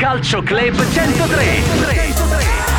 Calcio Club 103.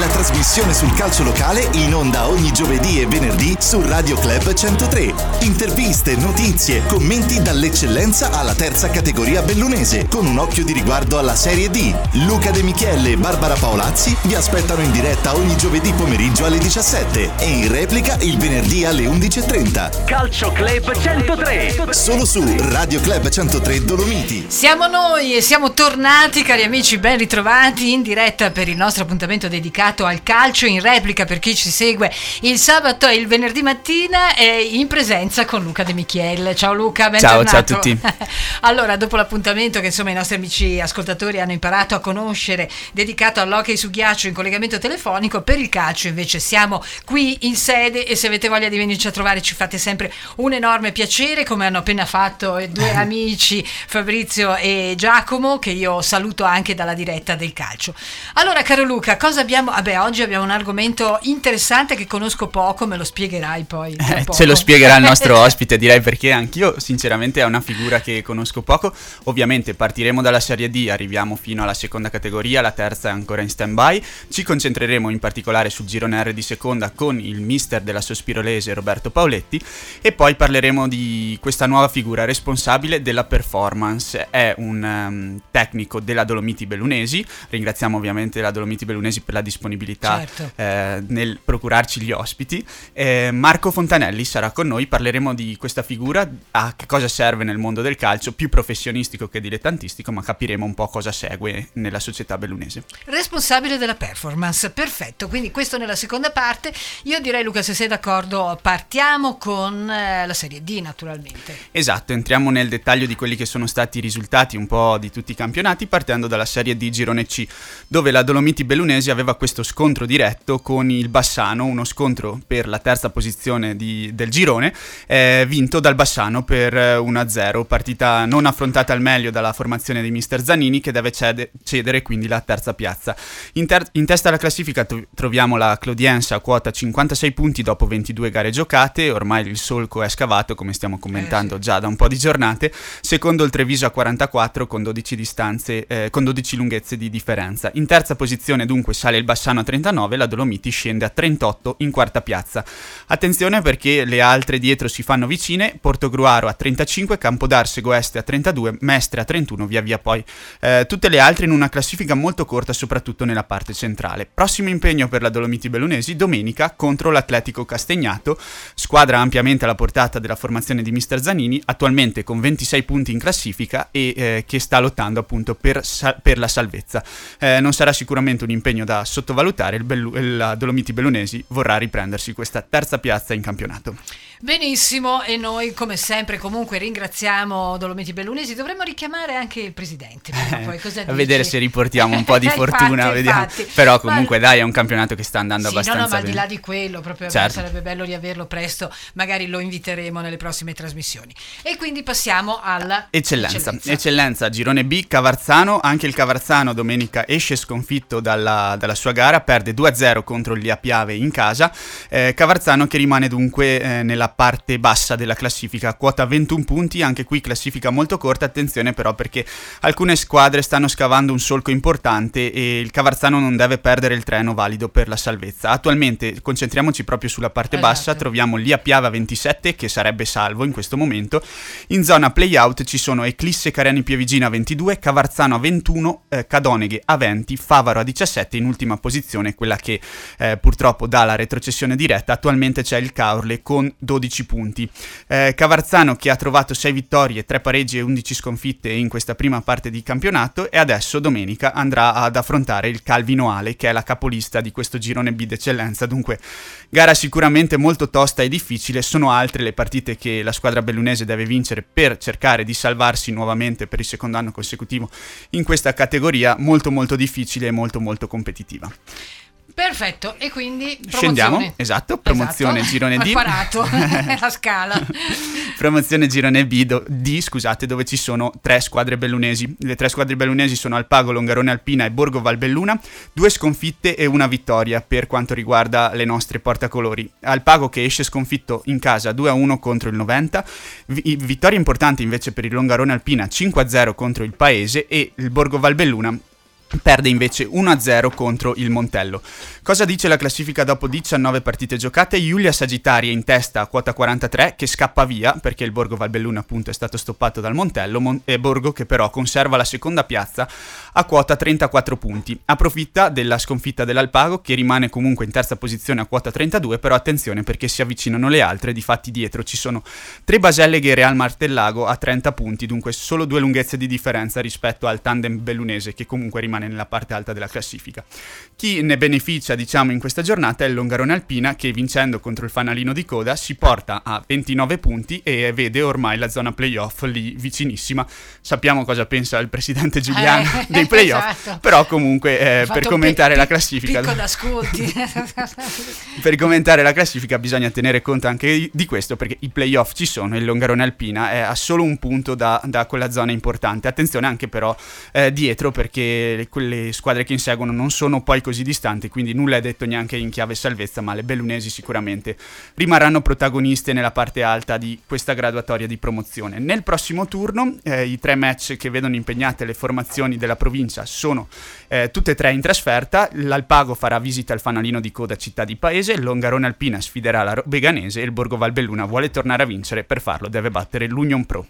La trasmissione sul calcio locale in onda ogni giovedì e venerdì su Radio Club 103. Interviste, notizie, commenti dall'eccellenza alla terza categoria bellunese, con un occhio di riguardo alla Serie D. Luca De Michele e Barbara Paolazzi vi aspettano in diretta ogni giovedì pomeriggio alle 17 e in replica il venerdì alle 11.30. Calcio Club 103. Solo su Radio Club 103 Dolomiti. Siamo noi e siamo tornati, cari amici, ben ritrovati in diretta per il nostro appuntamento dedicato al calcio in replica per chi ci segue il sabato e il venerdì mattina e in presenza con Luca De Michiel. Ciao Luca, bentornato. Ciao, ciao a tutti. allora, dopo l'appuntamento che insomma i nostri amici ascoltatori hanno imparato a conoscere, dedicato all'hockey su ghiaccio in collegamento telefonico, per il calcio invece siamo qui in sede e se avete voglia di venirci a trovare ci fate sempre un enorme piacere, come hanno appena fatto due amici Fabrizio e Giacomo, che io saluto anche dalla diretta del calcio. Allora, caro Luca, cosa abbiamo Vabbè, oggi abbiamo un argomento interessante che conosco poco, me lo spiegherai poi. Eh, ce lo spiegherà il nostro ospite, direi perché anch'io sinceramente è una figura che conosco poco. Ovviamente partiremo dalla Serie D, arriviamo fino alla seconda categoria, la terza è ancora in stand-by. Ci concentreremo in particolare sul girone R di seconda con il mister della Sospirolese Roberto Paoletti e poi parleremo di questa nuova figura responsabile della performance. È un um, tecnico della Dolomiti Bellunesi, ringraziamo ovviamente la Dolomiti Bellunesi per la disponibilità disponibilità certo. eh, nel procurarci gli ospiti. Eh, Marco Fontanelli sarà con noi, parleremo di questa figura, a che cosa serve nel mondo del calcio, più professionistico che dilettantistico, ma capiremo un po' cosa segue nella società bellunese. Responsabile della performance, perfetto, quindi questo nella seconda parte. Io direi Luca, se sei d'accordo, partiamo con eh, la Serie D naturalmente. Esatto, entriamo nel dettaglio di quelli che sono stati i risultati un po' di tutti i campionati, partendo dalla Serie D Girone C, dove la Dolomiti Bellunesi aveva questo questo scontro diretto con il Bassano, uno scontro per la terza posizione di, del girone, eh, vinto dal Bassano per 1-0, partita non affrontata al meglio dalla formazione di mister Zanini che deve cede, cedere quindi la terza piazza. In, ter- in testa alla classifica t- troviamo la Clodiense a quota 56 punti dopo 22 gare giocate, ormai il solco è scavato come stiamo commentando eh, sì. già da un po' di giornate, secondo il Treviso a 44 con 12, distanze, eh, con 12 lunghezze di differenza. In terza posizione dunque sale il Bassano Bassano a 39, la Dolomiti scende a 38 in quarta piazza. Attenzione perché le altre dietro si fanno vicine, Portogruaro a 35, Campodarsego Este a 32, Mestre a 31, via via poi eh, tutte le altre in una classifica molto corta soprattutto nella parte centrale. Prossimo impegno per la Dolomiti Bellunesi domenica contro l'Atletico Castagnato, squadra ampiamente alla portata della formazione di Mister Zanini, attualmente con 26 punti in classifica e eh, che sta lottando appunto per, sal- per la salvezza. Eh, non sarà sicuramente un impegno da sottovalutare sottovalutare, il, Bellu- il Dolomiti Bellunesi vorrà riprendersi questa terza piazza in campionato. Benissimo, e noi come sempre comunque ringraziamo Dolomiti Bellunesi. Dovremmo richiamare anche il presidente. Poi, a vedere se riportiamo un po' di fortuna. infatti, Però comunque ma... dai, è un campionato che sta andando sì, abbastanza no, no, ma bene. al di là di quello, proprio certo. sarebbe bello riaverlo presto. Magari lo inviteremo nelle prossime trasmissioni. E quindi passiamo alla eccellenza. Eccellenza, eccellenza girone B, Cavarzano. Anche il Cavarzano domenica esce sconfitto dalla, dalla sua gara, perde 2-0 contro gli Piave in casa. Eh, Cavarzano che rimane dunque eh, nella parte bassa della classifica, quota 21 punti, anche qui classifica molto corta, attenzione però perché alcune squadre stanno scavando un solco importante e il Cavarzano non deve perdere il treno valido per la salvezza. Attualmente concentriamoci proprio sulla parte esatto. bassa, troviamo Lia Piava 27 che sarebbe salvo in questo momento, in zona playout ci sono Eclisse Cariani Pievigina 22, Cavarzano a 21, eh, Cadoneghe a 20, Favaro a 17, in ultima posizione quella che eh, purtroppo dà la retrocessione diretta, attualmente c'è il Caorle con 12 12 punti. Eh, Cavarzano che ha trovato 6 vittorie, 3 pareggi e 11 sconfitte in questa prima parte di campionato e adesso domenica andrà ad affrontare il Calvino Ale che è la capolista di questo girone B d'eccellenza. Dunque gara sicuramente molto tosta e difficile, sono altre le partite che la squadra bellunese deve vincere per cercare di salvarsi nuovamente per il secondo anno consecutivo in questa categoria molto molto difficile e molto molto competitiva. Perfetto, e quindi. Scendiamo, esatto, promozione Esatto. girone Ho D. imparato la scala. promozione girone B, do- D, scusate, dove ci sono tre squadre bellunesi. Le tre squadre bellunesi sono Alpago, Longarone Alpina e Borgo Valbelluna, due sconfitte e una vittoria per quanto riguarda le nostre portacolori. Alpago che esce sconfitto in casa 2-1 contro il 90, vi- vittoria importante invece per il Longarone Alpina 5-0 contro il Paese e il Borgo Valbelluna perde invece 1-0 contro il Montello. Cosa dice la classifica dopo 19 partite giocate? Giulia Sagittari in testa a quota 43 che scappa via perché il Borgo Valbelluna appunto è stato stoppato dal Montello Mon- e Borgo che però conserva la seconda piazza a quota 34 punti. Approfitta della sconfitta dell'Alpago che rimane comunque in terza posizione a quota 32 però attenzione perché si avvicinano le altre, difatti dietro ci sono tre Baselleghe e Real Martellago a 30 punti, dunque solo due lunghezze di differenza rispetto al tandem bellunese che comunque rimane nella parte alta della classifica. Chi ne beneficia, diciamo, in questa giornata è il Longarone Alpina che vincendo contro il fanalino di coda si porta a 29 punti e vede ormai la zona playoff lì vicinissima. Sappiamo cosa pensa il presidente Giuliano Eh, dei playoff, esatto. però comunque eh, per commentare pi- la classifica per commentare la classifica bisogna tenere conto anche di questo perché i playoff ci sono e il Longarone Alpina è a solo un punto da, da quella zona importante. Attenzione anche però eh, dietro perché quelle squadre che inseguono non sono poi così distanti, quindi nulla è detto neanche in chiave salvezza, ma le bellunesi sicuramente rimarranno protagoniste nella parte alta di questa graduatoria di promozione. Nel prossimo turno eh, i tre match che vedono impegnate le formazioni della provincia sono eh, tutte e tre in trasferta. L'Alpago farà visita al fanalino di coda città di paese, Longarone Alpina sfiderà la Veganese e il Borgo Valbelluna vuole tornare a vincere. Per farlo deve battere l'Union Pro.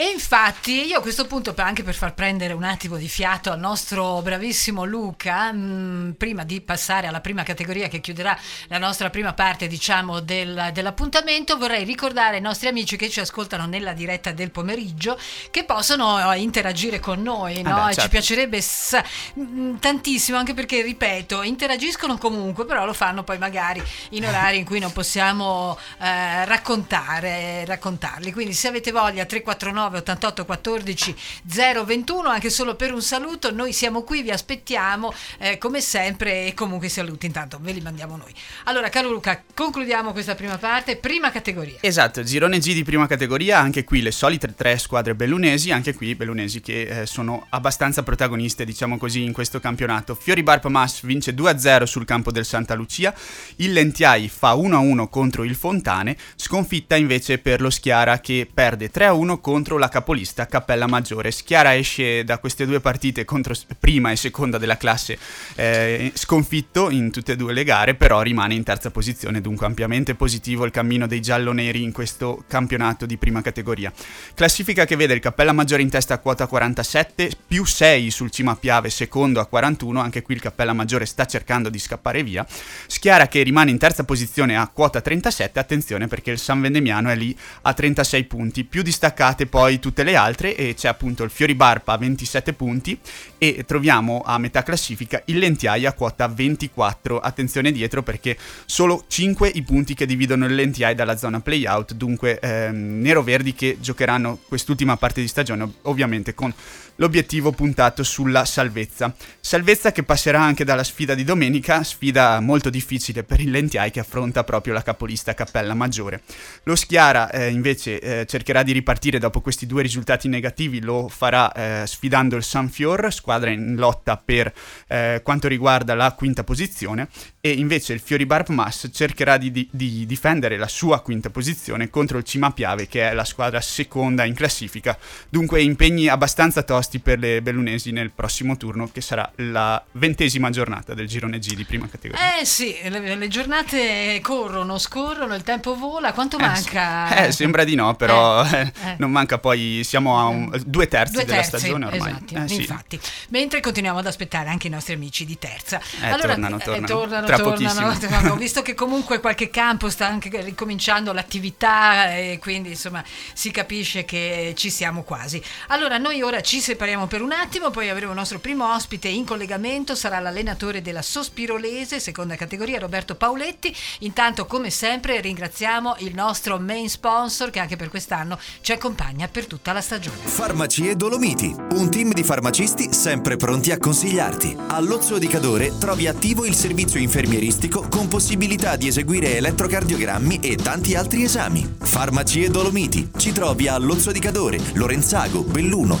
E infatti io a questo punto, anche per far prendere un attimo di fiato al nostro bravissimo Luca, mh, prima di passare alla prima categoria che chiuderà la nostra prima parte, diciamo, del- dell'appuntamento, vorrei ricordare ai nostri amici che ci ascoltano nella diretta del pomeriggio che possono eh, interagire con noi, no? Ah beh, E Ci certo. piacerebbe sa- mh, tantissimo, anche perché, ripeto, interagiscono comunque, però lo fanno poi magari in orari in cui non possiamo eh, raccontare, raccontarli. Quindi se avete voglia 349 88 14 021 anche solo per un saluto, noi siamo qui, vi aspettiamo eh, come sempre e comunque i saluti intanto ve li mandiamo noi. Allora caro Luca, concludiamo questa prima parte, prima categoria. Esatto, girone G di prima categoria, anche qui le solite tre squadre bellunesi, anche qui bellunesi che eh, sono abbastanza protagoniste, diciamo così, in questo campionato. Fiori Barp Mas vince 2-0 sul campo del Santa Lucia, il Lentiai fa 1-1 contro il Fontane, sconfitta invece per lo Schiara che perde 3-1 contro la capolista Cappella Maggiore. Schiara esce da queste due partite contro prima e seconda della classe eh, sconfitto in tutte e due le gare, però rimane in terza posizione, dunque ampiamente positivo il cammino dei gialloneri in questo campionato di prima categoria. Classifica che vede il Cappella Maggiore in testa a quota 47, più 6 sul Cima Piave, secondo a 41, anche qui il Cappella Maggiore sta cercando di scappare via. Schiara che rimane in terza posizione a quota 37, attenzione perché il San Vendemiano è lì a 36 punti, più distaccate poi tutte le altre e c'è appunto il Fiori Barpa a 27 punti e troviamo a metà classifica il Lentiai a quota 24, attenzione dietro perché solo 5 i punti che dividono il Lentiai dalla zona playout, dunque ehm, nero-verdi che giocheranno quest'ultima parte di stagione ov- ovviamente con l'obiettivo puntato sulla salvezza. Salvezza che passerà anche dalla sfida di domenica, sfida molto difficile per il Lentiai che affronta proprio la capolista Cappella Maggiore. Lo Schiara eh, invece eh, cercherà di ripartire dopo questi due risultati negativi, lo farà eh, sfidando il Sanfior, squadra in lotta per eh, quanto riguarda la quinta posizione, e invece il Fiori Barp Mass cercherà di, di- di difendere la sua quinta posizione contro il Cima Piave che è la squadra seconda in classifica. Dunque impegni abbastanza tosti per le bellunesi nel prossimo turno che sarà la ventesima giornata del girone G di prima categoria. Eh sì, le, le giornate corrono, scorrono, il tempo vola, quanto Eh, manca? Eh, sembra di no, però Eh, eh, eh. non manca poi, siamo a un- due terzi Due della terzi, stagione ormai. esatti, Eh, sì. infatti. Mentre continuiamo ad aspettare anche i nostri amici di terza. Eh, tornano, tornano. tornano, Tra tornano. pochissimo. Ho visto che comunque qualche campo sta anche ricominciando l'attività e quindi insomma si capisce che ci siamo quasi. Allora noi ora ci, separiamo per un attimo, poi avremo il nostro primo ospite in collegamento, sarà l'allenatore della Sospirolese, seconda categoria, Roberto Pauletti. Intanto, come sempre, ringraziamo il nostro main sponsor che anche per quest'anno ci accompagna per tutta la stagione. Farmacie Dolomiti, un team di farmacisti sempre pronti a consigliarti. All'Ozzo di Cadore trovi attivo il servizio infermieristico con possibilità di eseguire elettrocardiogrammi e tanti altri esami. Farmacie Dolomiti, ci trovi all'Ozzo di Cadore, Lorenzago, Belluno,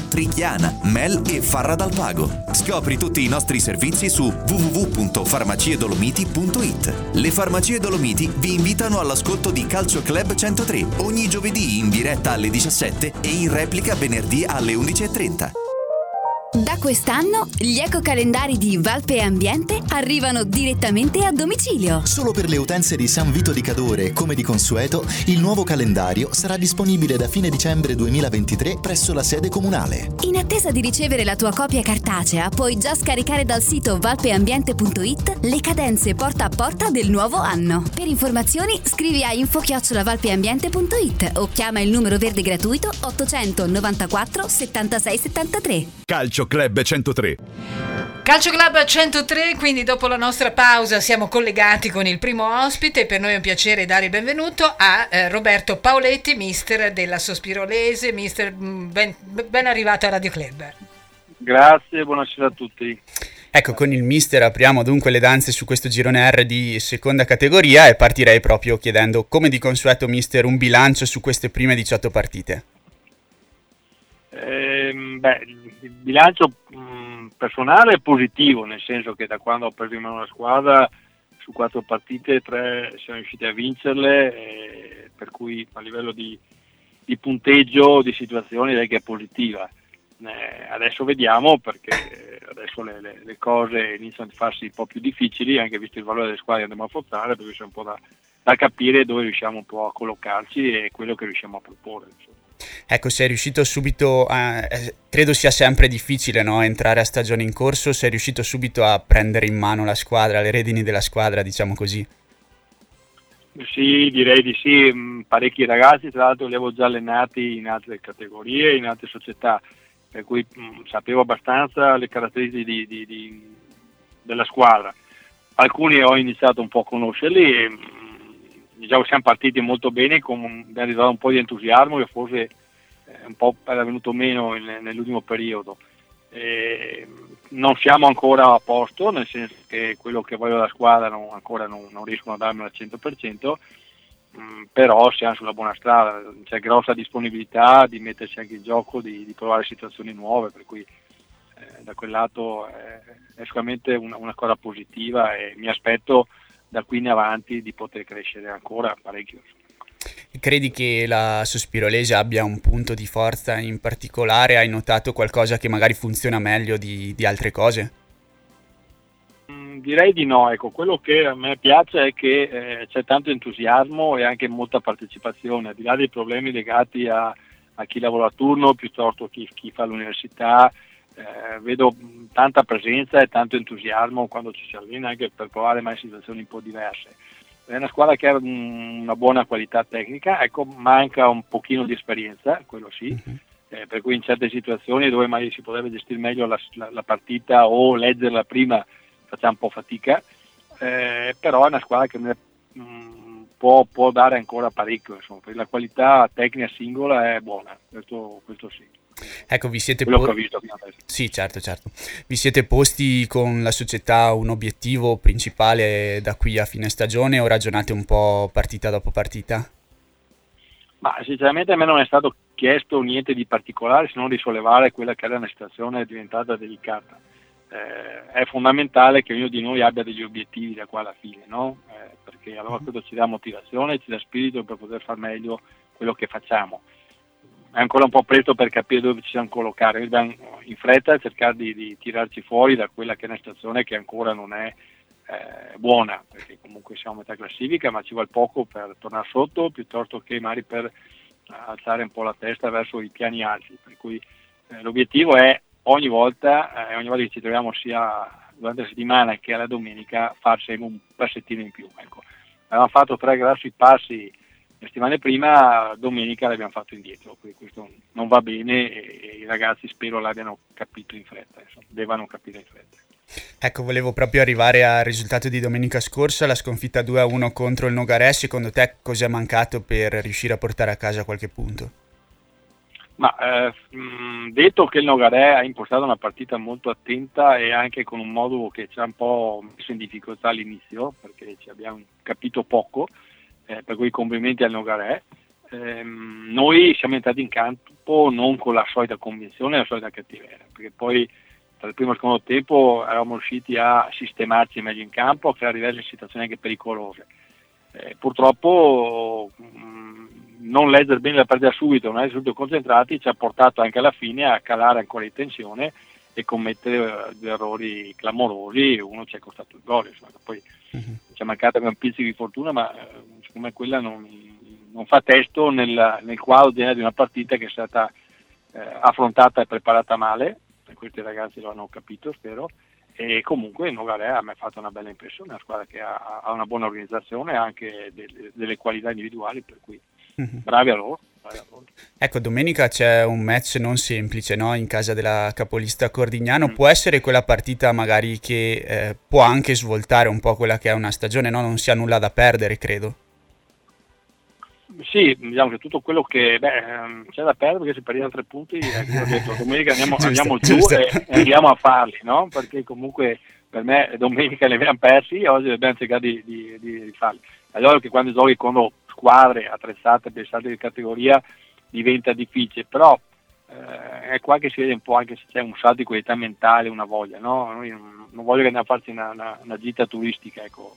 Trichiana, Mel e Farra dal Pago. Scopri tutti i nostri servizi su www.farmaciedolomiti.it. Le Farmacie Dolomiti vi invitano all'ascolto di Calcio Club 103 ogni giovedì in diretta alle 17 e in replica venerdì alle 11.30. Da quest'anno gli ecocalendari di Valpe Ambiente arrivano direttamente a domicilio. Solo per le utenze di San Vito di Cadore, come di consueto, il nuovo calendario sarà disponibile da fine dicembre 2023 presso la sede comunale. In attesa di ricevere la tua copia cartacea, puoi già scaricare dal sito valpeambiente.it le cadenze porta a porta del nuovo anno. Per informazioni scrivi a info-valpeambiente.it o chiama il numero verde gratuito 894 76 73. Calcio Club 103. Calcio Club 103, quindi dopo la nostra pausa siamo collegati con il primo ospite. Per noi è un piacere dare il benvenuto a eh, Roberto Paoletti, mister della Sospirolese. Mister, mm, ben, ben arrivato a Radio Club. Grazie, buonasera a tutti. Ecco, con il mister apriamo dunque le danze su questo girone R di seconda categoria e partirei proprio chiedendo, come di consueto, mister, un bilancio su queste prime 18 partite. Eh, beh, il bilancio mh, personale è positivo, nel senso che da quando ho preso in mano la squadra su quattro partite, tre siamo riusciti a vincerle, eh, per cui a livello di, di, punteggio, di situazioni direi che è positiva. Eh, adesso vediamo perché adesso le, le, le, cose iniziano a farsi un po' più difficili, anche visto il valore delle squadre che andiamo a affrontare, perché c'è un po' da, da capire dove riusciamo un po' a collocarci e quello che riusciamo a proporre. Insomma. Ecco, sei riuscito subito a... Eh, credo sia sempre difficile no? entrare a stagione in corso, sei riuscito subito a prendere in mano la squadra, le redini della squadra, diciamo così. Sì, direi di sì, mm, parecchi ragazzi tra l'altro li avevo già allenati in altre categorie, in altre società, per cui mh, mm, sapevo abbastanza le caratteristiche di, di, di, della squadra. Alcuni ho iniziato un po' a conoscerli mm, diciamo siamo partiti molto bene con è arrivato un po' di entusiasmo che forse eh, un po' era venuto meno in, nell'ultimo periodo. E non siamo ancora a posto, nel senso che quello che voglio dalla squadra non, ancora non, non riescono a darmi al 100%, mh, mm, però siamo sulla buona strada, c'è grossa disponibilità di mettersi anche in gioco, di, di provare situazioni nuove, per cui eh, da quel lato è, è sicuramente una, una cosa positiva e mi aspetto da qui in avanti di poter crescere ancora parecchio. Credi che la Sospirolese abbia un punto di forza in particolare? Hai notato qualcosa che magari funziona meglio di, di altre cose? Mm, direi di no, ecco, quello che a me piace è che eh, c'è tanto entusiasmo e anche molta partecipazione, al di là dei problemi legati a, a chi lavora a turno piuttosto che chi, chi fa l'università, eh, vedo tanta presenza e tanto entusiasmo quando ci si allena anche per provare mai situazioni un po' diverse. È una squadra che ha una buona qualità tecnica, ecco, manca un pochino di esperienza, quello sì, mhm. eh, per cui in certe situazioni dove magari si potrebbe gestire meglio la, la, la partita o leggerla prima facciamo un po' fatica, eh, però è una squadra che mh, mm, può, può, dare ancora parecchio, insomma, la qualità tecnica singola è buona, questo, questo sì. Ecco, vi siete, po- sì, certo, certo. vi siete posti con la società un obiettivo principale da qui a fine stagione o ragionate un po' partita dopo partita? Ma sinceramente a me non è stato chiesto niente di particolare se non di sollevare quella che era una situazione diventata delicata. Eh, è fondamentale che ognuno di noi abbia degli obiettivi da qua alla fine, no? eh, perché allora questo ci dà motivazione, ci dà spirito per poter fare meglio quello che facciamo è ancora un po' presto per capire dove ci siamo collocare, dobbiamo in fretta cercare di, di, tirarci fuori da quella che è una situazione che ancora non è eh, buona, perché comunque siamo a metà classifica, ma ci vuole poco per tornare sotto piuttosto che magari per alzare un po' la testa verso i piani alti. Per cui eh, l'obiettivo è ogni volta, eh, ogni volta che ci troviamo sia durante la settimana che alla domenica, farci un passettino in più. Ecco. Abbiamo fatto tre grossi passi settimane prima, domenica l'abbiamo fatto indietro, quindi questo non va bene e, i ragazzi spero l'abbiano capito in fretta, insomma, devono capire in fretta. Ecco, volevo proprio arrivare al risultato di domenica scorsa, la sconfitta 2-1 contro il Nogaré. Secondo te cosa è mancato per riuscire a portare a casa qualche punto? Ma eh, detto che il Nogaré ha impostato una partita molto attenta e anche con un modo che ci ha un po' messo in difficoltà all'inizio, perché ci abbiamo capito poco, eh, per cui complimenti al Nogaré. Eh, noi siamo entrati in campo non con la solita convinzione e la solita cattiveria, perché poi tra il primo e il secondo tempo eravamo riusciti a sistemarci meglio in campo, a creare diverse situazioni anche pericolose. Eh, purtroppo mh, mm, non leggere bene la partita subito, non essere subito concentrati, ci ha portato anche alla fine a calare ancora in tensione e commettere uh, due errori clamorosi, uno ci è costato il gol, insomma, poi uh-huh. ci è mancata un pizzico di fortuna, ma uh, secondo me quella non, non fa testo nel, nel quadro di una partita che è stata uh, affrontata e preparata male, questi ragazzi lo hanno capito, spero. E comunque Nogare a me ha fatto una bella impressione, una squadra che ha, ha una buona organizzazione e anche delle, delle qualità individuali, per cui mm-hmm. bravi a loro. Ecco, domenica c'è un match non semplice no? in casa della capolista Cordignano. Mm. Può essere quella partita magari che eh, può anche svoltare un po' quella che è una stagione, no? non si ha nulla da perdere, credo. Sì, diciamo che tutto quello che beh, ehm, c'è da perdere perché si perdono tre punti, eh, ho detto, domenica andiamo, andiamo giù e, e, andiamo a farli, no? perché comunque per me domenica li abbiamo persi e oggi dobbiamo cercare di, di, di, di farli. Allora che quando giochi con squadre attrezzate per salti di categoria diventa difficile, però eh, è qua che si vede un po' anche se c'è un salto di qualità mentale, una voglia, no? Noi non, non voglio che andiamo a farci una, una, una gita turistica, ecco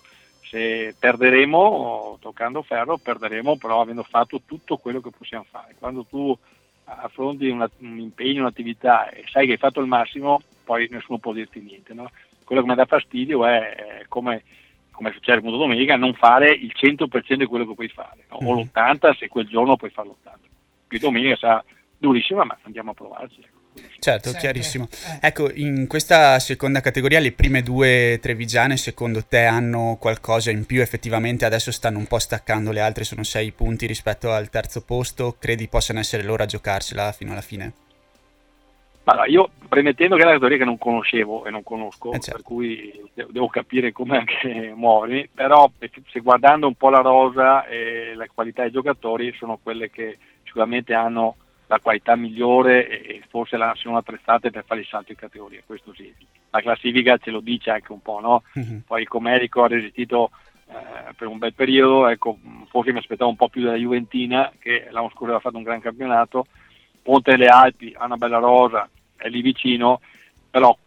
se perderemo toccando ferro, perderemo però avendo fatto tutto quello che possiamo fare. Quando tu affronti una, un impegno, un'attività e sai che hai fatto il massimo, poi nessuno può dirti niente. No? Quello che mi dà fastidio è, come, come succede appunto domenica, non fare il 100% di quello che puoi fare, no? o l'80% se quel giorno puoi fare l'80%. Qui domenica sarà durissima, ma andiamo a provarci. Certo, Sempre. chiarissimo. Eh. Ecco, in questa seconda categoria le prime due trevigiane secondo te hanno qualcosa in più? Effettivamente adesso stanno un po' staccando, le altre sono sei punti rispetto al terzo posto, credi possano essere loro a giocarsela fino alla fine? Allora, io premettendo che è una categoria che non conoscevo e non conosco, eh certo. per cui devo capire come anche muovermi, però se guardando un po' la rosa e la qualità dei giocatori sono quelle che sicuramente hanno la qualità migliore e forse la, sono attrezzate per fare il salto in categoria, questo sì. La classifica ce lo dice anche un po', no? Mm-hmm. Poi come Erico ha resistito eh, per un bel periodo, ecco, forse mi aspettavo un po' più della Juventina, che l'anno scorso aveva fatto un gran campionato, Ponte delle Alpi ha una bella rosa, è lì vicino, però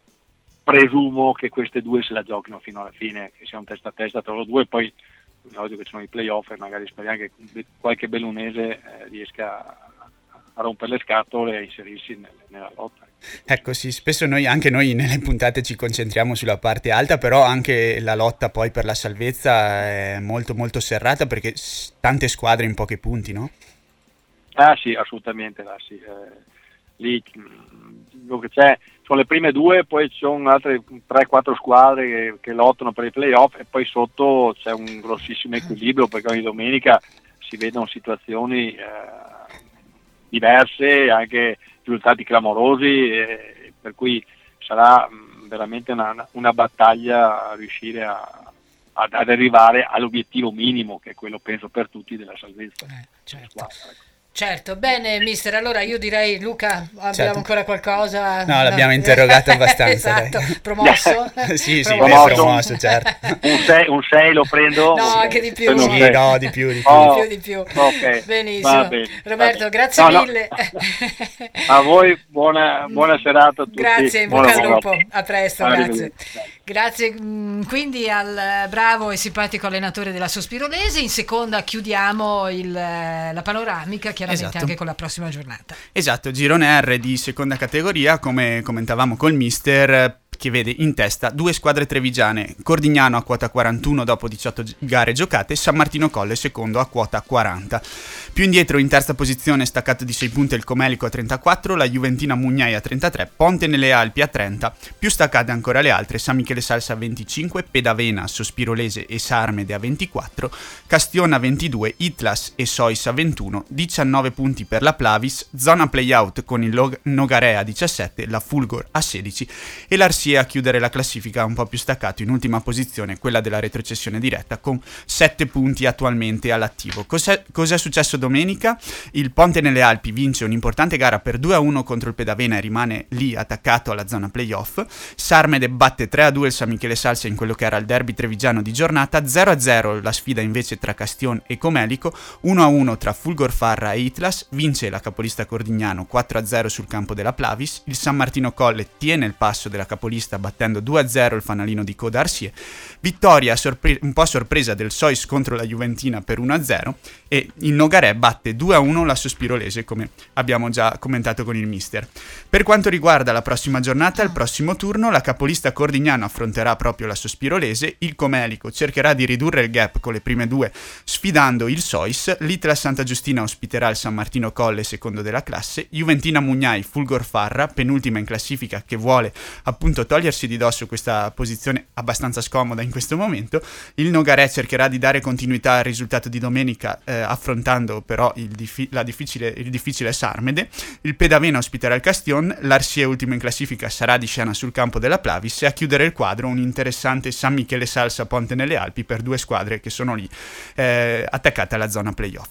presumo che queste due se la giochino fino alla fine, che siano testa a testa tra loro due, poi oggi che sono i playoff e magari speriamo che qualche bellunese eh, riesca a a rompere le scatole e inserirsi nel, nella lotta. Ecco sì, spesso noi, anche noi nelle puntate ci concentriamo sulla parte alta, però anche la lotta poi per la salvezza è molto molto serrata perché tante squadre in pochi punti, no? Ah sì, assolutamente, là, sì. Eh, lì quello mm, che c'è sono le prime due, poi ci sono altre 3-4 squadre che, che, lottano per i playoff e poi sotto c'è un grossissimo equilibrio perché ogni domenica si vedono situazioni... Eh, diverse, anche risultati clamorosi, eh, per cui sarà mh, veramente una, una, battaglia a riuscire a, ad, ad, arrivare all'obiettivo minimo, che è quello penso per tutti della salvezza. Eh, certo. Certo, bene mister, allora io direi Luca, abbiamo certo. ancora qualcosa? No, l'abbiamo no. interrogato abbastanza. esatto, promosso? sì, sì, promosso, promosso certo. un 6 lo prendo? No, anche di più. Sì, no, di più, di più. Oh, di più, di più. Okay. Benissimo. Bene, Roberto, grazie no, mille. No. A voi buona, buona, serata a tutti. Grazie, in bocca al lupo. A presto, grazie. Grazie mm, quindi al bravo e simpatico allenatore della Sospirolese. In seconda chiudiamo il, la panoramica chiaramente esatto. anche con la prossima giornata. Esatto, girone R di seconda categoria, come commentavamo col mister che vede in testa due squadre trevigiane, Cordignano a quota 41 dopo 18 gare giocate, San Martino Colle secondo a quota 40. Più indietro in terza posizione staccato di 6 punti il Comelico a 34, la Juventina Mugnai a 33, Ponte nelle Alpi a 30, più staccate ancora le altre, San Michele Salsa a 25, Pedavena, Sospirolese e Sarmede a 24, Castiona a 22, Itlas e Sois a 21, 19 punti per la Plavis, zona playout con il Log- Nogarea a 17, la Fulgor a 16 e l'Arsia a chiudere la classifica un po' più staccato in ultima posizione, quella della retrocessione diretta, con 7 punti attualmente all'attivo. Cos'è, cos'è successo domenica? Il Ponte nelle Alpi vince un'importante gara per 2-1 contro il Pedavena e rimane lì attaccato alla zona playoff. Sarmede batte 3-2 il San Michele Salsa in quello che era il derby trevigiano di giornata, 0-0 la sfida invece tra Castion e Comelico, 1-1 tra Fulgor Farra e Itlas, vince la capolista Cordignano 4-0 sul campo della Plavis, il San Martino Colle tiene il passo della capolista battendo 2-0 il fanalino di Coda Arsie, vittoria sorpre- un po' sorpresa del Sois contro la Juventina per 1-0 e il Nogarè batte 2-1 la Sospirolese come abbiamo già commentato con il mister. Per quanto riguarda la prossima giornata, il prossimo turno, la capolista Cordignano affronterà proprio la Sospirolese, il Comelico cercherà di ridurre il gap con le prime due sfidando il Sois, l'Itra Santa Giustina ospiterà il San Martino Colle secondo della classe, Juventina Mugnai Fulgor Farra, penultima in classifica che vuole appunto togliersi di dosso questa posizione abbastanza scomoda in questo momento, il Nogarè cercherà di dare continuità al risultato di domenica eh, affrontando però il, diffi- difficile, il difficile Sarmede, il Pedavena ospiterà il Castion, l'Arsie ultima in classifica sarà di scena sul campo della Plavis. E a chiudere il quadro un interessante San Michele Salsa Ponte nelle Alpi per due squadre che sono lì eh, attaccate alla zona playoff.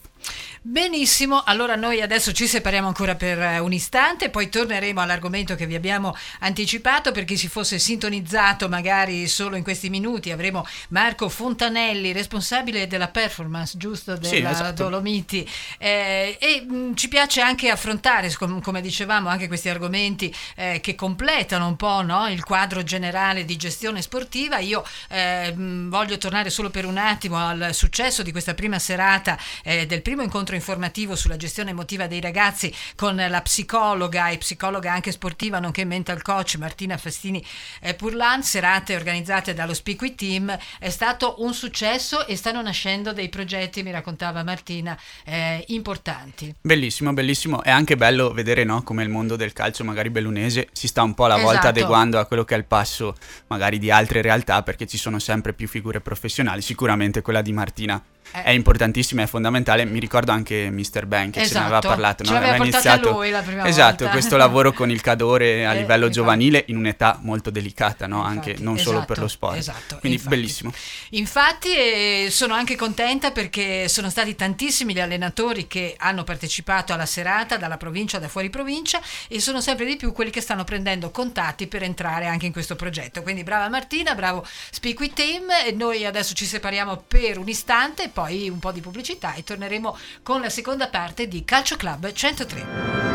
Benissimo, allora noi adesso ci separiamo ancora per eh, un istante, poi torneremo all'argomento che vi abbiamo anticipato. Per chi si fosse sintonizzato magari solo in questi minuti, avremo Marco Fontanelli, responsabile della performance, giusto, della Sì, esatto. Dolomiti. Eh, e mh, ci piace anche affrontare, com- come dicevamo, anche questi argomenti eh, che completano un po' no, il quadro generale di gestione sportiva. Io eh, mh, voglio tornare solo per un attimo al successo di questa prima serata eh, del primo incontro informativo sulla gestione emotiva dei ragazzi con la psicologa e psicologa anche sportiva nonché mental coach Martina Fastini eh, Purlan, serate organizzate dallo Speak Team, è stato un successo e stanno nascendo dei progetti, mi raccontava Martina, eh, importanti. Bellissimo, bellissimo. È anche bello vedere no, come il mondo del calcio, magari bellunese, si sta un po' alla volta Esatto. adeguando a quello che è il passo magari di altre realtà, perché ci sono sempre più figure professionali. Sicuramente quella di Martina. È importantissima, è fondamentale. Mi ricordo anche Mr. Ben che ce ne aveva Esatto. parlato. Ce no? l'aveva Aveva portata iniziato lui la prima esatto, volta. questo lavoro con il cadore a Eh, livello infatti. giovanile in un'età molto delicata, no? Infatti, anche non solo per esatto, lo sport. esatto, Quindi infatti. bellissimo. Infatti eh, sono anche contenta perché sono stati tantissimi gli allenatori che hanno partecipato alla serata dalla provincia, da fuori provincia e sono sempre di più quelli che stanno prendendo contatti per entrare anche in questo progetto. Quindi brava Martina, bravo Speak with Team e noi adesso ci separiamo per un istante, poi un po' di pubblicità e torneremo con la seconda parte di Calcio Club 103.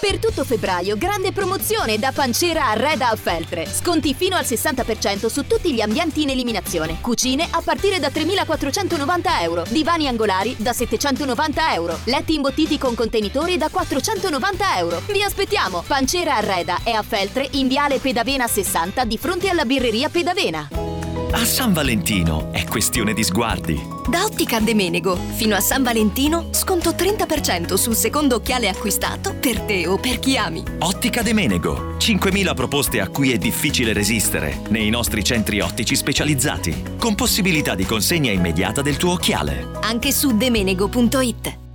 Per tutto febbraio, grande promozione da Pancera a Reda al Feltre. Sconti fino al 60% su tutti gli ambienti in eliminazione. Cucine a partire da 3.490 euro. Divani angolari da 790 euro. Letti imbottiti con contenitori da 490 euro. Vi aspettiamo! Pancera a Reda è a Feltre in viale Pedavena 60 di fronte alla birreria Pedavena. A San Valentino è questione di sguardi. Da Ottica De Menego, fino a San Valentino, sconto 30% sul secondo occhiale acquistato per te o per chi ami. Ottica De Menego. 5.000 proposte a cui è difficile resistere nei nostri centri ottici specializzati, con possibilità di consegna immediata del tuo occhiale. Anche su demenego.it.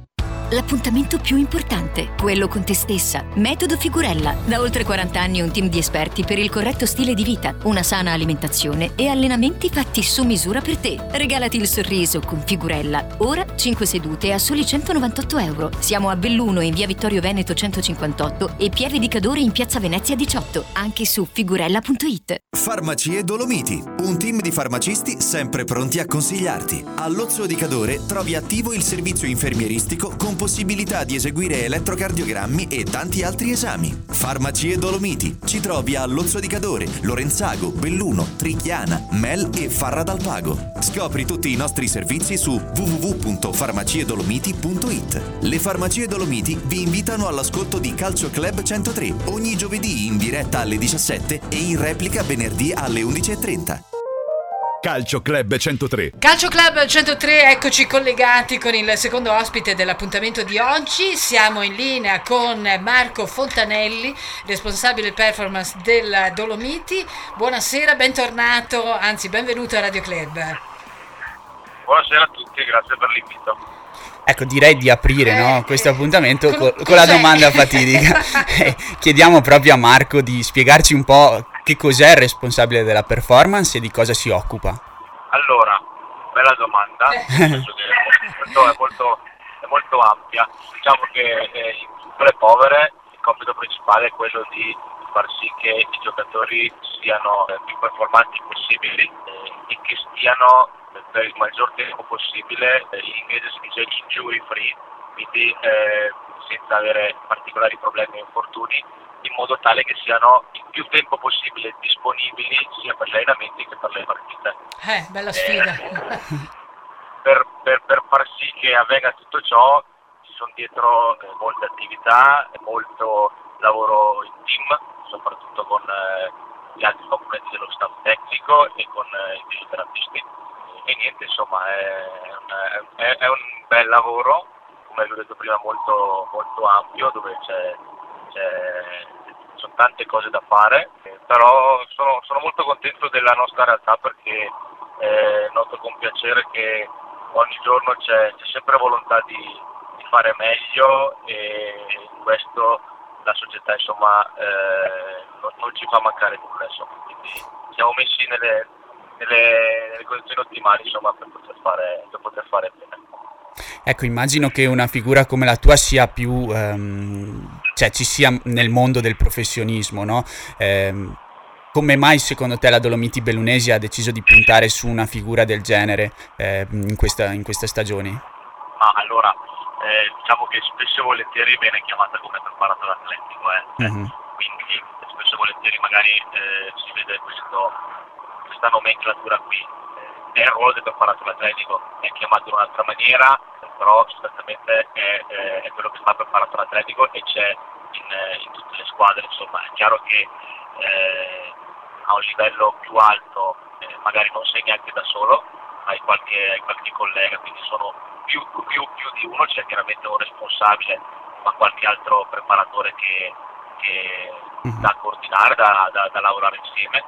L'appuntamento più importante, quello con te stessa. Metodo Figurella. Da oltre 40 anni un team di esperti per il corretto stile di vita, una sana alimentazione e allenamenti fatti su misura per te. Regalati il sorriso con Figurella. Ora 5 sedute a soli 198 euro. Siamo a Belluno in via Vittorio Veneto 158 e Pieve di Cadore in piazza Venezia 18. Anche su figurella.it. Farmacie Dolomiti, un team di farmacisti sempre pronti a consigliarti. All'Ozzo di Cadore trovi attivo il servizio infermieristico con con possibilità di eseguire elettrocardiogrammi e tanti altri esami. Farmacie Dolomiti. Ci trovi a Lozzo di Cadore, Lorenzago, Belluno, Trichiana, Mel e Farra dal Pago. Scopri tutti i nostri servizi su www.farmaciedolomiti.it. Le Farmacie Dolomiti vi invitano all'ascolto di Calcio Club 103 ogni giovedì in diretta alle 17 e in replica venerdì alle 11.30. Calcio Club 103. Calcio Club 103, eccoci collegati con il secondo ospite dell'appuntamento di oggi. Siamo in linea con Marco Fontanelli, responsabile performance del Dolomiti. Buonasera, bentornato, anzi benvenuto a Radio Club. Buonasera a tutti, grazie per l'invito. Ecco, direi di aprire no, Eh, questo eh, appuntamento co- co- con la domanda fatidica. Eh, Chiediamo proprio a Marco di spiegarci un po' che cos'è il responsabile della performance e di cosa si occupa. Allora, bella domanda, senso che è molto, è molto, ampia. Diciamo che eh, in tutte le povere il compito principale è quello di far sì che i giocatori siano eh, più performanti possibili eh, e che stiano eh, per il maggior tempo possibile, eh, in inglese si dice injury free, quindi eh, senza avere particolari problemi o infortuni, in modo tale che siano il più tempo possibile disponibili sia per gli allenamenti che per le partite. Eh, bella sfida. Per, per- per far sì che avvenga tutto ciò ci sono dietro eh, molte attività, molto lavoro in team, soprattutto con eh, gli altri componenti dello staff tecnico e con eh, i fisioterapisti. E niente, insomma, è un, è- è un bel lavoro, come vi ho detto prima, molto, molto ampio, dove c'è, c'è- ci sono tante cose da fare, però sono, sono molto contento della nostra realtà perché eh, noto con piacere che ogni giorno c'è, c'è sempre volontà di, di fare meglio e in questo la società insomma eh, non, non ci fa mancare nulla insomma. quindi siamo messi nelle, nelle, nelle condizioni ottimali insomma, per, poter fare, per poter fare bene. Ecco, immagino che una figura come la tua sia più, ehm, cioè ci sia nel mondo del professionismo, no? Ehm, come mai secondo te la Dolomiti Bellunesi ha deciso di puntare su una figura del genere eh, in, questa, in queste stagioni? Ma allora eh, diciamo che spesso e volentieri viene chiamata come preparatore atletico, eh. Mhm. quindi spesso e volentieri magari eh, si vede questo, questa nomenclatura qui. È il ruolo del preparatore atletico, è chiamato in un'altra maniera, però sostanzialmente è, è- è quello che fa il preparatore atletico e c'è in, in tutte le squadre, insomma è chiaro che eh, a un livello più alto eh, magari non sei neanche da solo, hai qualche, qualche collega, quindi sono più, più- più di uno, c'è chiaramente un responsabile, ma qualche altro preparatore che, che da coordinare, da, da- da lavorare insieme.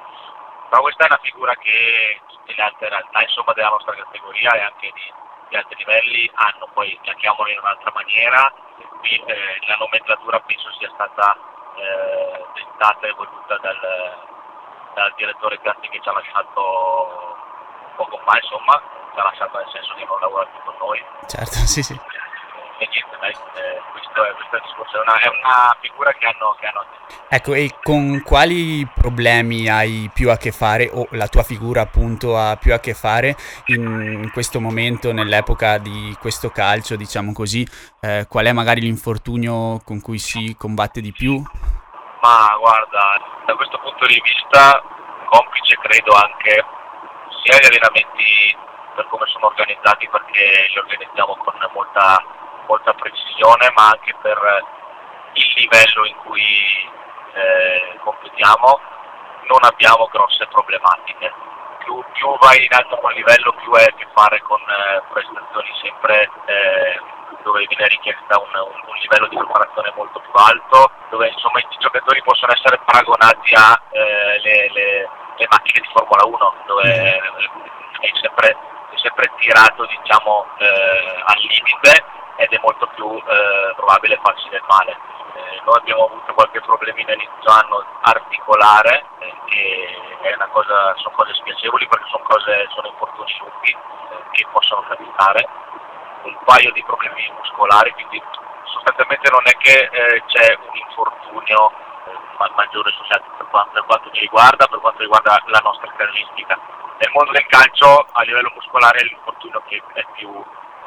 Però questa è una figura che tutte le altre realtà insomma, della nostra categoria e anche di, di altri livelli hanno, poi la chiamano in un'altra maniera, qui eh, la nomenclatura penso sia stata eh, dettata e voluta dal, dal direttore Gatti che ci ha lasciato poco fa, insomma, ci ha lasciato nel senso di non lavorare più con noi. Certo, sì, sì. E niente, dai, eh, questo è, questo è il discorso, è una, è una figura che hanno, che hanno Ecco, e con quali problemi hai più a che fare, o la tua figura appunto ha più a che fare in questo momento, nell'epoca di questo calcio, diciamo così? Eh, qual è magari l'infortunio con cui si combatte di più? Ma guarda, da questo punto di vista, complice credo anche sia gli allenamenti per come sono organizzati, perché li organizziamo con molta, molta precisione, ma anche per il livello in cui eh, competiamo, non abbiamo grosse problematiche. Più, più vai in alto con livello, più hai a che fare con eh, prestazioni sempre eh, dove viene richiesta un, un- un livello di preparazione molto più alto, dove insomma i giocatori possono essere paragonati a eh, le, le- le macchine di Formula 1, dove eh, è sempre, è sempre tirato diciamo eh, al limite ed è molto più eh, probabile farsi del male. Eh, noi abbiamo avuto qualche problemino inizio anno articolare, eh, che cosa, sono cose spiacevoli perché sono cose, sono infortuni lunghi eh, che possono capitare, un paio di problemi muscolari, quindi sostanzialmente non è che eh, c'è un infortunio eh, ma- maggiore per quanto, per quanto mi riguarda, per quanto riguarda la nostra caratteristica. Nel mondo del calcio a livello muscolare è l'infortunio che è più,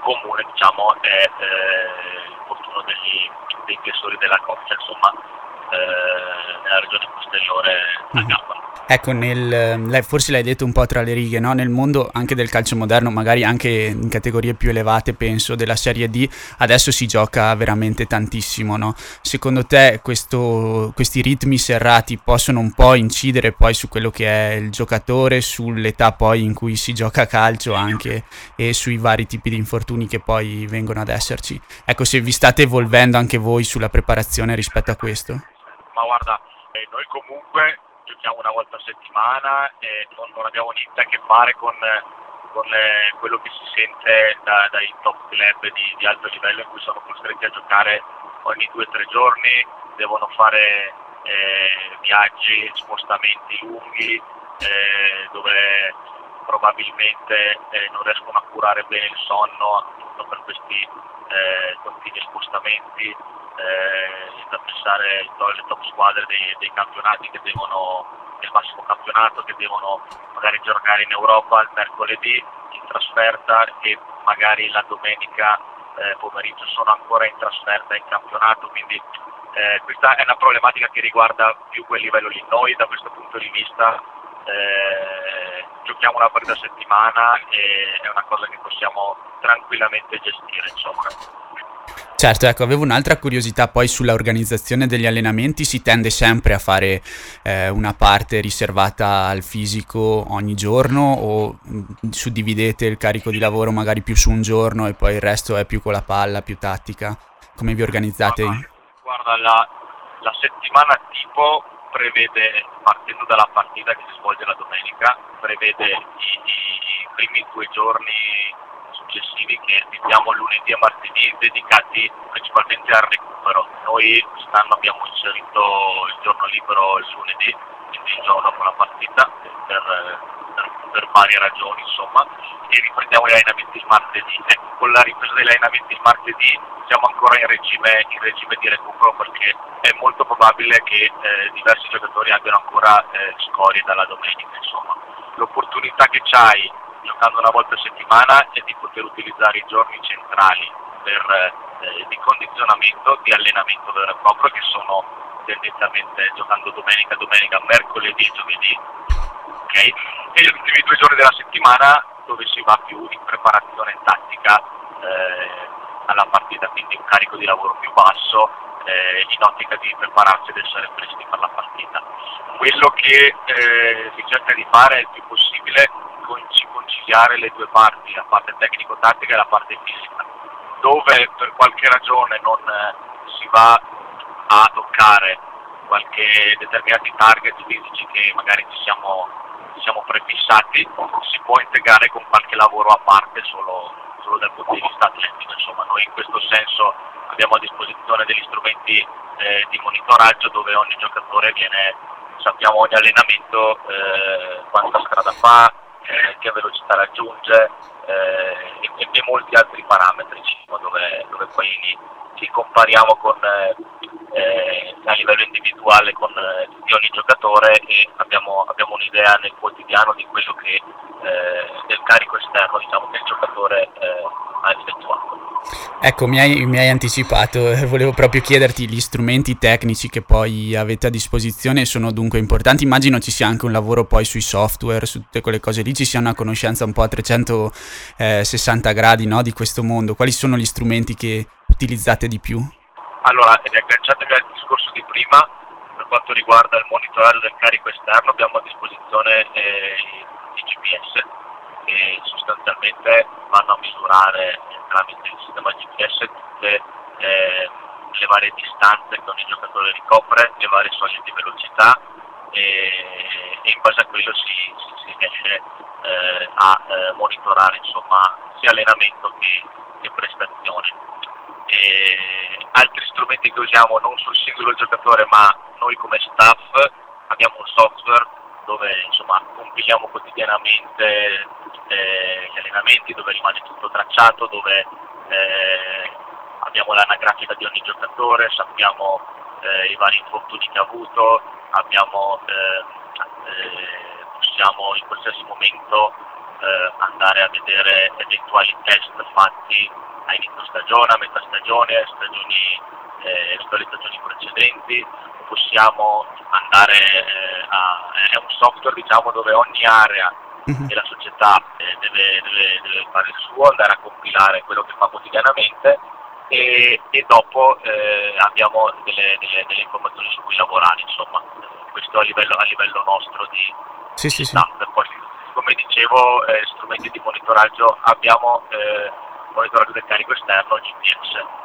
comune diciamo, è eh, l'infortunio degli, dei tesori della coppia, insomma, eh, nella regione posteriore a gamba. Ecco, nel, lei, forse l'hai detto un po' tra le righe, no? nel mondo anche del calcio moderno, magari anche in categorie più elevate, penso, della Serie D, adesso si gioca veramente tantissimo. No? Secondo te questo, questi ritmi serrati possono un po' incidere poi su quello che è il giocatore, sull'età poi in cui si gioca a calcio anche e sui vari tipi di infortuni che poi vengono ad esserci? Ecco, se vi state evolvendo anche voi sulla preparazione rispetto a questo. Ma guarda, eh, noi comunque giochiamo una volta a settimana e non, non abbiamo niente a che fare con, con le, quello che si sente da, dai top club di, di, alto livello in cui sono costretti a giocare ogni due o tre giorni, devono fare eh, viaggi, spostamenti lunghi eh, dove probabilmente eh, non riescono a curare bene il sonno appunto per questi eh, continui spostamenti eh, da pensare alle top squadre dei, dei, campionati che devono, nel massimo campionato, che devono magari giocare in Europa il mercoledì in trasferta e magari la domenica eh, pomeriggio sono ancora in trasferta in campionato, quindi eh, questa è una problematica che riguarda più quel livello lì. Noi da questo punto di vista eh, giochiamo una partita a settimana e è una cosa che possiamo tranquillamente gestire. Insomma. Certo, ecco, avevo un'altra curiosità poi sull'organizzazione degli allenamenti, si tende sempre a fare eh, una parte riservata al fisico ogni giorno o mh, suddividete il carico di lavoro magari più su un giorno e poi il resto è più con la palla, più tattica? Come vi organizzate? Guarda, la, la settimana tipo prevede, partendo dalla partita che si svolge la domenica, prevede i, i primi due giorni successivi che dividiamo lunedì e martedì dedicati principalmente al recupero. Noi quest'anno abbiamo inserito il giorno libero il lunedì, quindi il giorno dopo la partita, per, per, per varie ragioni insomma, e riprendiamo gli allenamenti il martedì. Ecco, con la ripresa degli allenamenti il martedì siamo ancora in regime, in regime di recupero perché è molto probabile che eh, diversi giocatori abbiano ancora eh, scorie dalla domenica. Insomma. L'opportunità che c'hai giocando una volta a settimana e di poter utilizzare i giorni centrali per, eh, di condizionamento, di allenamento vero e proprio che sono tendenzialmente giocando domenica, domenica, mercoledì e giovedì okay? e gli ultimi due giorni della settimana dove si va più in preparazione tattica eh, alla partita, quindi un carico di lavoro più basso eh, in ottica di prepararsi ed essere presti per la partita. Quello che eh, si cerca di fare è il più possibile conciliare le due parti, la parte tecnico-tattica e la parte fisica, dove per qualche ragione non eh, si va a toccare qualche determinati target fisici che magari ci siamo, ci siamo prefissati, si può integrare con qualche lavoro a parte solo, solo dal punto di vista atletico. Insomma, noi in questo senso abbiamo a disposizione degli strumenti eh, di monitoraggio dove ogni giocatore viene, sappiamo ogni allenamento eh, quanta strada fa, eh, che velocità raggiunge eh, e, e, molti altri parametri dove, dove poi ci compariamo con, eh, a livello individuale con eh, di ogni giocatore e abbiamo, abbiamo, un'idea nel quotidiano di quello che eh, del carico esterno diciamo, che il giocatore eh, ha effettuato. Ecco, mi hai, mi hai, anticipato, volevo proprio chiederti gli strumenti tecnici che poi avete a disposizione sono dunque importanti, immagino ci sia anche un lavoro poi sui software, su tutte quelle cose lì, ci sia una conoscenza un po' a 360 gradi no, di questo mondo, quali sono gli strumenti che utilizzate di più? Allora, agganciatevi al discorso di prima, per quanto riguarda il monitoraggio del carico esterno abbiamo a disposizione eh, i GPS che sostanzialmente vanno a misurare tramite il sistema GPS tutte eh, le varie distanze che ogni giocatore ricopre, le varie soglie di velocità e, e in base a quello si, si, si riesce eh, a eh, monitorare insomma, sia allenamento che, che prestazioni. E altri strumenti che usiamo non sul singolo giocatore ma noi come staff abbiamo un software dove insomma, compiliamo quotidianamente eh, gli allenamenti, dove rimane tutto tracciato, dove eh, abbiamo l'anagrafica di ogni giocatore, sappiamo eh, i vari infortuni che ha avuto, abbiamo, eh, eh, possiamo in qualsiasi momento eh, andare a vedere eventuali test fatti a inizio stagione, a metà stagione, stagioni, eh, le stagioni precedenti, possiamo andare eh, a... è un software diciamo dove ogni area Mhm. della società eh, deve, deve- deve fare il suo, andare a compilare quello che fa quotidianamente e, e dopo eh, abbiamo delle, delle- delle informazioni su cui lavorare, insomma, questo a livello, a livello nostro di Sì, sì, sì. staff. Poi, come dicevo, eh, strumenti di monitoraggio, abbiamo eh, monitoraggio del carico esterno, GPS.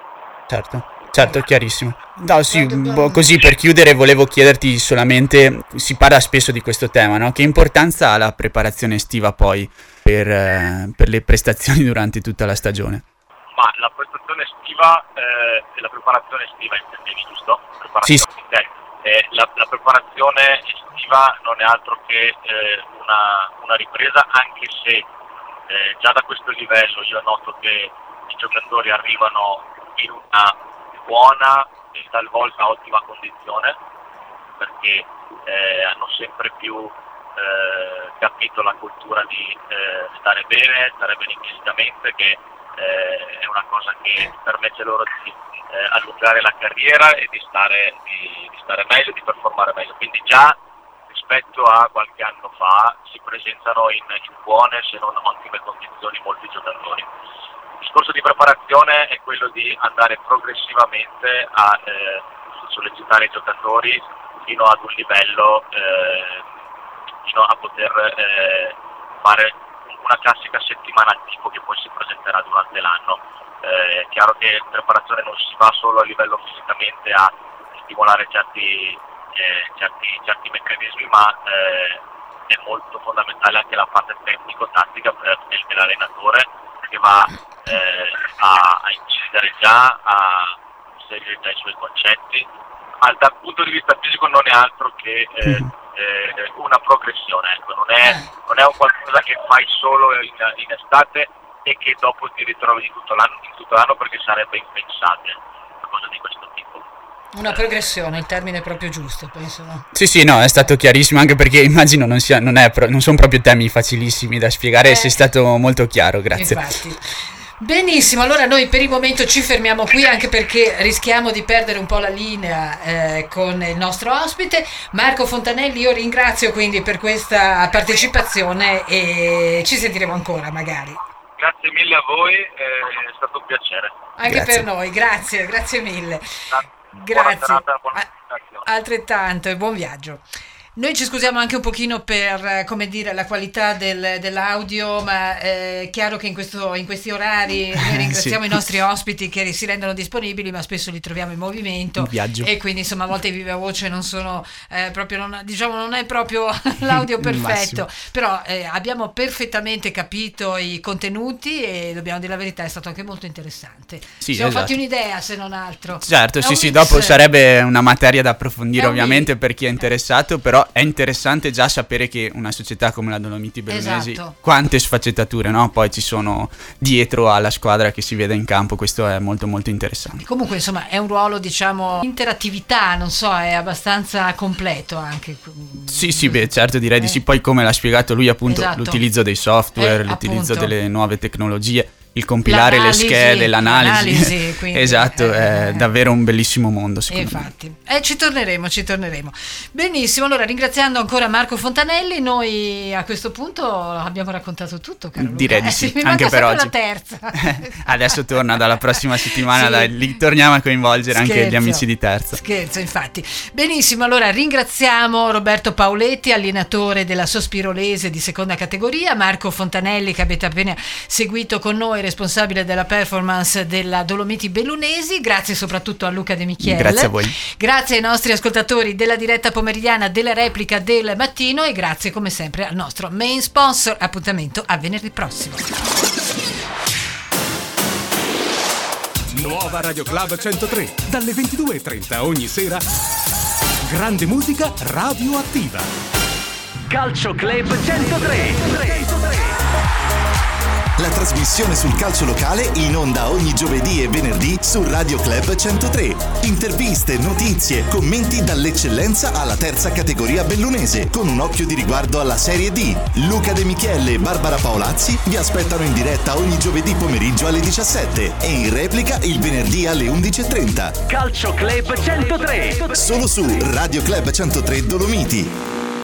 Certo, certo, chiarissimo. No, sì, boh, così per chiudere volevo chiederti solamente, si parla spesso di questo tema, no? Che importanza ha la preparazione estiva poi per, eh, per le prestazioni durante tutta la stagione? Ma la prestazione estiva eh, e la preparazione estiva intendevi, giusto? Sì, Preparazione, ok. Eh, la, la preparazione estiva non è altro che eh, una, una ripresa, anche se eh, già da questo livello io noto che i giocatori arrivano in una buona e talvolta ottima condizione, perché eh, hanno sempre più eh, capito la cultura di eh, stare bene, stare bene fisicamente, che eh, è una cosa che permette loro di eh, allungare la carriera e di stare, di, di stare meglio, di performare meglio. Quindi già rispetto a qualche anno fa si presentano in, in buone se non ottime condizioni molti giocatori. Il discorso di preparazione è quello di andare progressivamente a eh, sollecitare i giocatori fino ad un livello eh, fino a poter eh, fare una classica settimana tipo che poi si presenterà durante l'anno. Eh, è chiaro che in preparazione non si va solo a livello fisicamente a stimolare certi, certi, certi meccanismi, ma eh, è molto fondamentale anche la parte tecnico-tattica per- del- dell'allenatore che va eh, a, a incidere già, a inserire già i suoi concetti. Al- dal punto di vista fisico non è altro che eh, eh, una progressione, ecco, non, è, non è un qualcosa che fai solo in, in estate e che dopo ti ritrovi in tutto l'anno, in tutto l'anno perché sarebbe impensabile una cosa di questo tipo. Una progressione, il termine è proprio giusto, penso. no? Sì, sì, no, è stato chiarissimo, anche perché immagino non, sia, non, è pro- non sono proprio temi facilissimi da spiegare, Eh. sei stato molto chiaro, grazie. Infatti. Benissimo, allora noi per il momento ci fermiamo qui anche perché rischiamo di perdere un po' la linea eh, con il nostro ospite. Marco Fontanelli, io ringrazio quindi per questa partecipazione e ci sentiremo ancora magari. Grazie mille a voi, eh, è stato un piacere. Anche Grazie. per noi, grazie, grazie mille. Buona Grazie. serata, buona altrettanto e buon viaggio. Noi ci scusiamo anche un pochino per, eh, come dire, la qualità del- dell'audio, ma eh, è chiaro che in, questo- in questi orari noi ringraziamo Sì. i nostri ospiti che si rendono disponibili, ma spesso li troviamo in movimento. In viaggio. E quindi insomma a volte viva voce non sono eh, proprio, non, diciamo, non è proprio l'audio perfetto, però eh, abbiamo perfettamente capito i contenuti e dobbiamo dire la verità, è stato anche molto interessante. Sì, Ci siamo esatto. fatti un'idea se non altro. Certo, È sì, sì, mix. dopo sarebbe una materia da approfondire ovviamente per chi è interessato, però è interessante già sapere che una società come la Dolomiti Bellunesi, Esatto. quante sfaccettature no? poi ci sono dietro alla squadra che si vede in campo, questo è molto molto interessante. Comunque, insomma, è un ruolo, diciamo, interattività, non so, è abbastanza completo anche. Sì, sì, beh, certo direi di sì, poi come l'ha spiegato lui appunto Esatto. l'utilizzo dei software, Eh, l'utilizzo appunto. delle nuove tecnologie, il compilare le schede, l'analisi, l'analisi, quindi, esatto, è eh, davvero un bellissimo mondo. Infatti, eh, ci torneremo, ci torneremo. Benissimo, allora ringraziando ancora Marco Fontanelli, noi a questo punto abbiamo raccontato tutto, caro Luca. Direi di Eh sì, mi anche per oggi. la terza. Adesso torna dalla prossima settimana, Sì. dai, li torniamo a coinvolgere anche Scherzo. gli amici di terza. Scherzo, infatti. Benissimo, allora ringraziamo Roberto Paoletti, allenatore della Sospirolese di seconda categoria, Marco Fontanelli che avete appena seguito con noi, responsabile della performance della Dolomiti Bellunesi, grazie soprattutto a Luca De Michiel. Grazie a voi. Grazie ai nostri ascoltatori della diretta pomeridiana, della replica del mattino e grazie come sempre al nostro main sponsor. Appuntamento a venerdì prossimo. Nuova Radio Club 103, dalle 22.30 ogni sera. Grande musica radioattiva. Calcio Club 103. La trasmissione sul calcio locale in onda ogni giovedì e venerdì su Radio Club 103. Interviste, notizie, commenti dall'eccellenza alla terza categoria bellunese, con un occhio di riguardo alla Serie D. Luca De Michele e Barbara Paolazzi vi aspettano in diretta ogni giovedì pomeriggio alle 17 e in replica il venerdì alle 11.30. Calcio Club 103. Solo su Radio Club 103 Dolomiti.